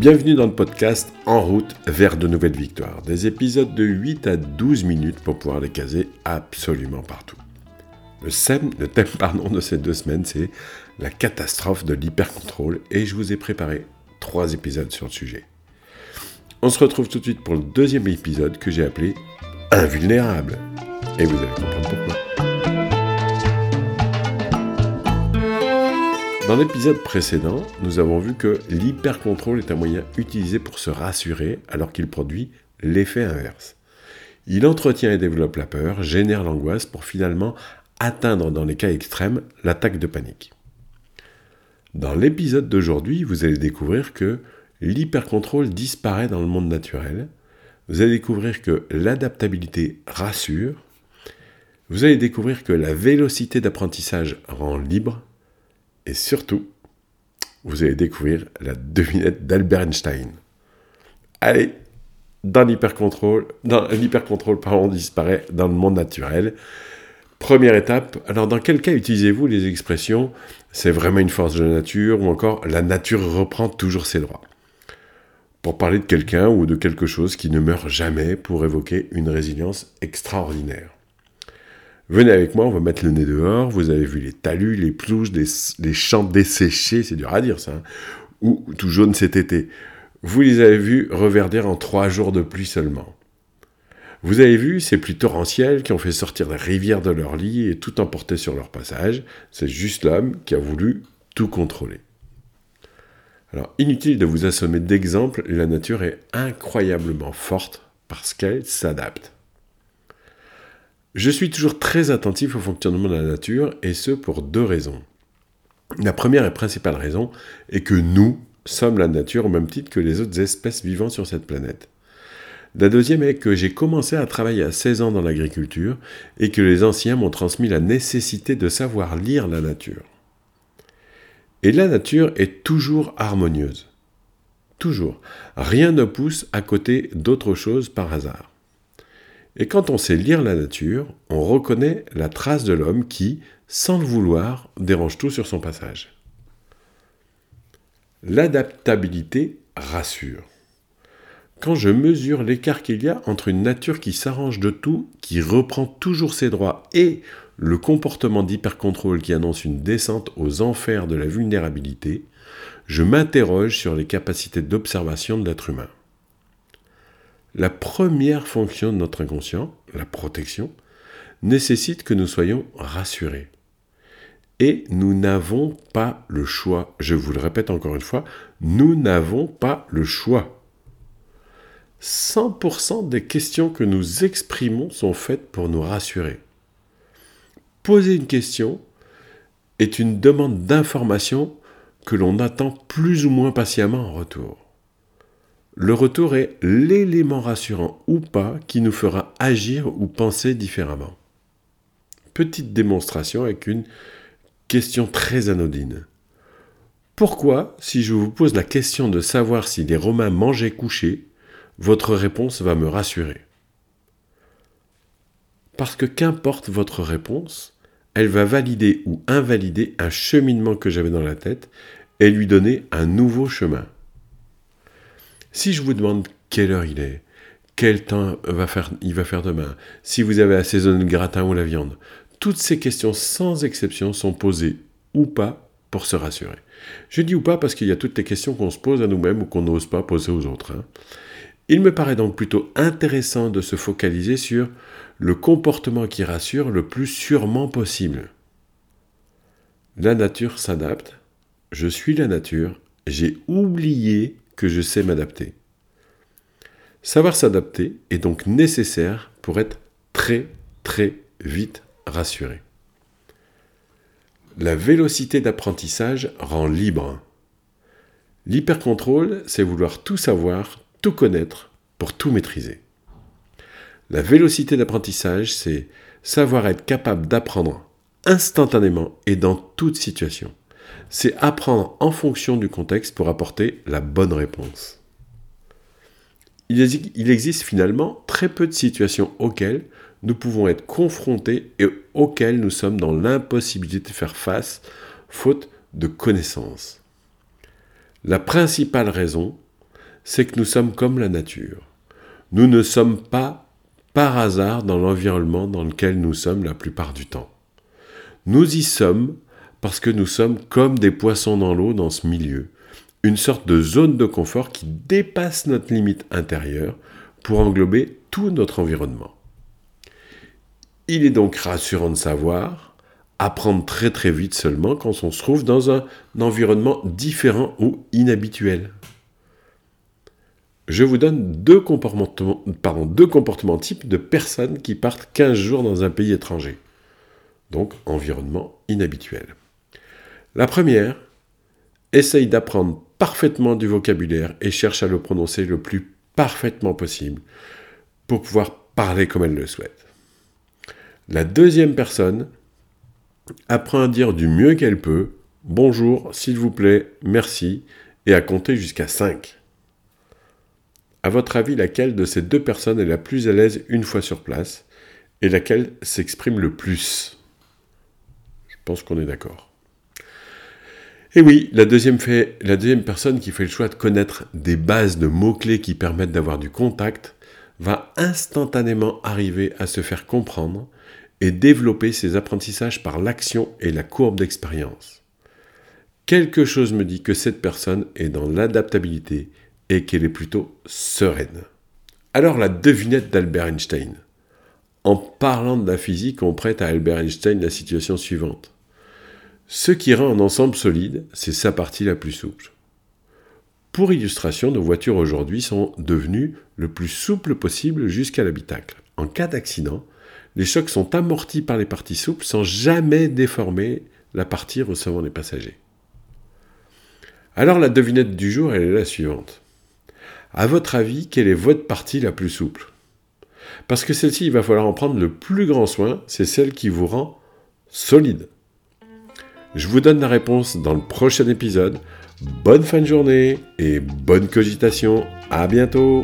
Bienvenue dans le podcast En route vers de nouvelles victoires. Des épisodes de 8 à 12 minutes pour pouvoir les caser absolument partout. Le thème, le thème pardon, de ces deux semaines, c'est la catastrophe de l'hypercontrôle et je vous ai préparé trois épisodes sur le sujet. On se retrouve tout de suite pour le deuxième épisode que j'ai appelé Invulnérable. Et vous allez comprendre pourquoi. Dans l'épisode précédent, nous avons vu que l'hypercontrôle est un moyen utilisé pour se rassurer alors qu'il produit l'effet inverse. Il entretient et développe la peur, génère l'angoisse pour finalement atteindre dans les cas extrêmes l'attaque de panique. Dans l'épisode d'aujourd'hui, vous allez découvrir que l'hypercontrôle disparaît dans le monde naturel. Vous allez découvrir que l'adaptabilité rassure. Vous allez découvrir que la vélocité d'apprentissage rend libre et surtout, vous allez découvrir la devinette d'Albert Einstein. Allez, dans l'hypercontrôle, dans l'hypercontrôle, pardon, disparaît dans le monde naturel. Première étape, alors dans quel cas utilisez-vous les expressions c'est vraiment une force de la nature ou encore la nature reprend toujours ses droits Pour parler de quelqu'un ou de quelque chose qui ne meurt jamais pour évoquer une résilience extraordinaire. Venez avec moi, on va mettre le nez dehors. Vous avez vu les talus, les pelouses, les, champs desséchés, c'est dur à dire ça, hein. ou tout jaune cet été. Vous les avez vus reverdir en trois jours de pluie seulement. Vous avez vu ces pluies torrentielles qui ont fait sortir les rivières de leur lit et tout emporter sur leur passage. C'est juste l'homme qui a voulu tout contrôler. Alors, inutile de vous assommer d'exemples, la nature est incroyablement forte parce qu'elle s'adapte. Je suis toujours très attentif au fonctionnement de la nature, et ce pour deux raisons. La première et principale raison est que nous sommes la nature au même titre que les autres espèces vivant sur cette planète. La deuxième est que j'ai commencé à travailler à 16 ans dans l'agriculture et que les anciens m'ont transmis la nécessité de savoir lire la nature. Et la nature est toujours harmonieuse. Toujours. Rien ne pousse à côté d'autre chose par hasard. Et quand on sait lire la nature, on reconnaît la trace de l'homme qui, sans le vouloir, dérange tout sur son passage. L'adaptabilité rassure. Quand je mesure l'écart qu'il y a entre une nature qui s'arrange de tout, qui reprend toujours ses droits, et le comportement d'hypercontrôle qui annonce une descente aux enfers de la vulnérabilité, je m'interroge sur les capacités d'observation de l'être humain. La première fonction de notre inconscient, la protection, nécessite que nous soyons rassurés. Et nous n'avons pas le choix. Je vous le répète encore une fois, nous n'avons pas le choix. 100% des questions que nous exprimons sont faites pour nous rassurer. Poser une question est une demande d'information que l'on attend plus ou moins patiemment en retour. Le retour est l'élément rassurant ou pas qui nous fera agir ou penser différemment. Petite démonstration avec une question très anodine. Pourquoi, si je vous pose la question de savoir si les Romains mangeaient couchés, votre réponse va me rassurer Parce que qu'importe votre réponse, elle va valider ou invalider un cheminement que j'avais dans la tête et lui donner un nouveau chemin. Si je vous demande quelle heure il est, quel temps va faire, il va faire demain, si vous avez assaisonné le gratin ou la viande, toutes ces questions sans exception sont posées ou pas pour se rassurer. Je dis ou pas parce qu'il y a toutes les questions qu'on se pose à nous-mêmes ou qu'on n'ose pas poser aux autres. Hein. Il me paraît donc plutôt intéressant de se focaliser sur le comportement qui rassure le plus sûrement possible. La nature s'adapte, je suis la nature, j'ai oublié je sais m'adapter. Savoir s'adapter est donc nécessaire pour être très très vite rassuré. La vélocité d'apprentissage rend libre. L'hypercontrôle, c'est vouloir tout savoir, tout connaître pour tout maîtriser. La vélocité d'apprentissage, c'est savoir être capable d'apprendre instantanément et dans toute situation c'est apprendre en fonction du contexte pour apporter la bonne réponse. Il existe finalement très peu de situations auxquelles nous pouvons être confrontés et auxquelles nous sommes dans l'impossibilité de faire face, faute de connaissances. La principale raison, c'est que nous sommes comme la nature. Nous ne sommes pas par hasard dans l'environnement dans lequel nous sommes la plupart du temps. Nous y sommes parce que nous sommes comme des poissons dans l'eau dans ce milieu, une sorte de zone de confort qui dépasse notre limite intérieure pour englober tout notre environnement. Il est donc rassurant de savoir apprendre très très vite seulement quand on se trouve dans un environnement différent ou inhabituel. Je vous donne deux comportements, deux comportements types de personnes qui partent 15 jours dans un pays étranger. Donc environnement inhabituel. La première, essaye d'apprendre parfaitement du vocabulaire et cherche à le prononcer le plus parfaitement possible pour pouvoir parler comme elle le souhaite. La deuxième personne apprend à dire du mieux qu'elle peut bonjour, s'il vous plaît, merci et à compter jusqu'à 5. À votre avis, laquelle de ces deux personnes est la plus à l'aise une fois sur place et laquelle s'exprime le plus? Je pense qu'on est d'accord. Et oui, la deuxième, la deuxième personne qui fait le choix de connaître des bases de mots-clés qui permettent d'avoir du contact va instantanément arriver à se faire comprendre et développer ses apprentissages par l'action et la courbe d'expérience. Quelque chose me dit que cette personne est dans l'adaptabilité et qu'elle est plutôt sereine. Alors la devinette d'Albert Einstein. En parlant de la physique, on prête à Albert Einstein la situation suivante. Ce qui rend un ensemble solide, c'est sa partie la plus souple. Pour illustration, nos voitures aujourd'hui sont devenues le plus souples possible jusqu'à l'habitacle. En cas d'accident, les chocs sont amortis par les parties souples sans jamais déformer la partie recevant les passagers. Alors la devinette du jour, elle est la suivante. À votre avis, quelle est votre partie la plus souple? Parce que celle-ci, il va falloir en prendre le plus grand soin, c'est celle qui vous rend solide. Je vous donne la réponse dans le prochain épisode. Bonne fin de journée et bonne cogitation. À bientôt.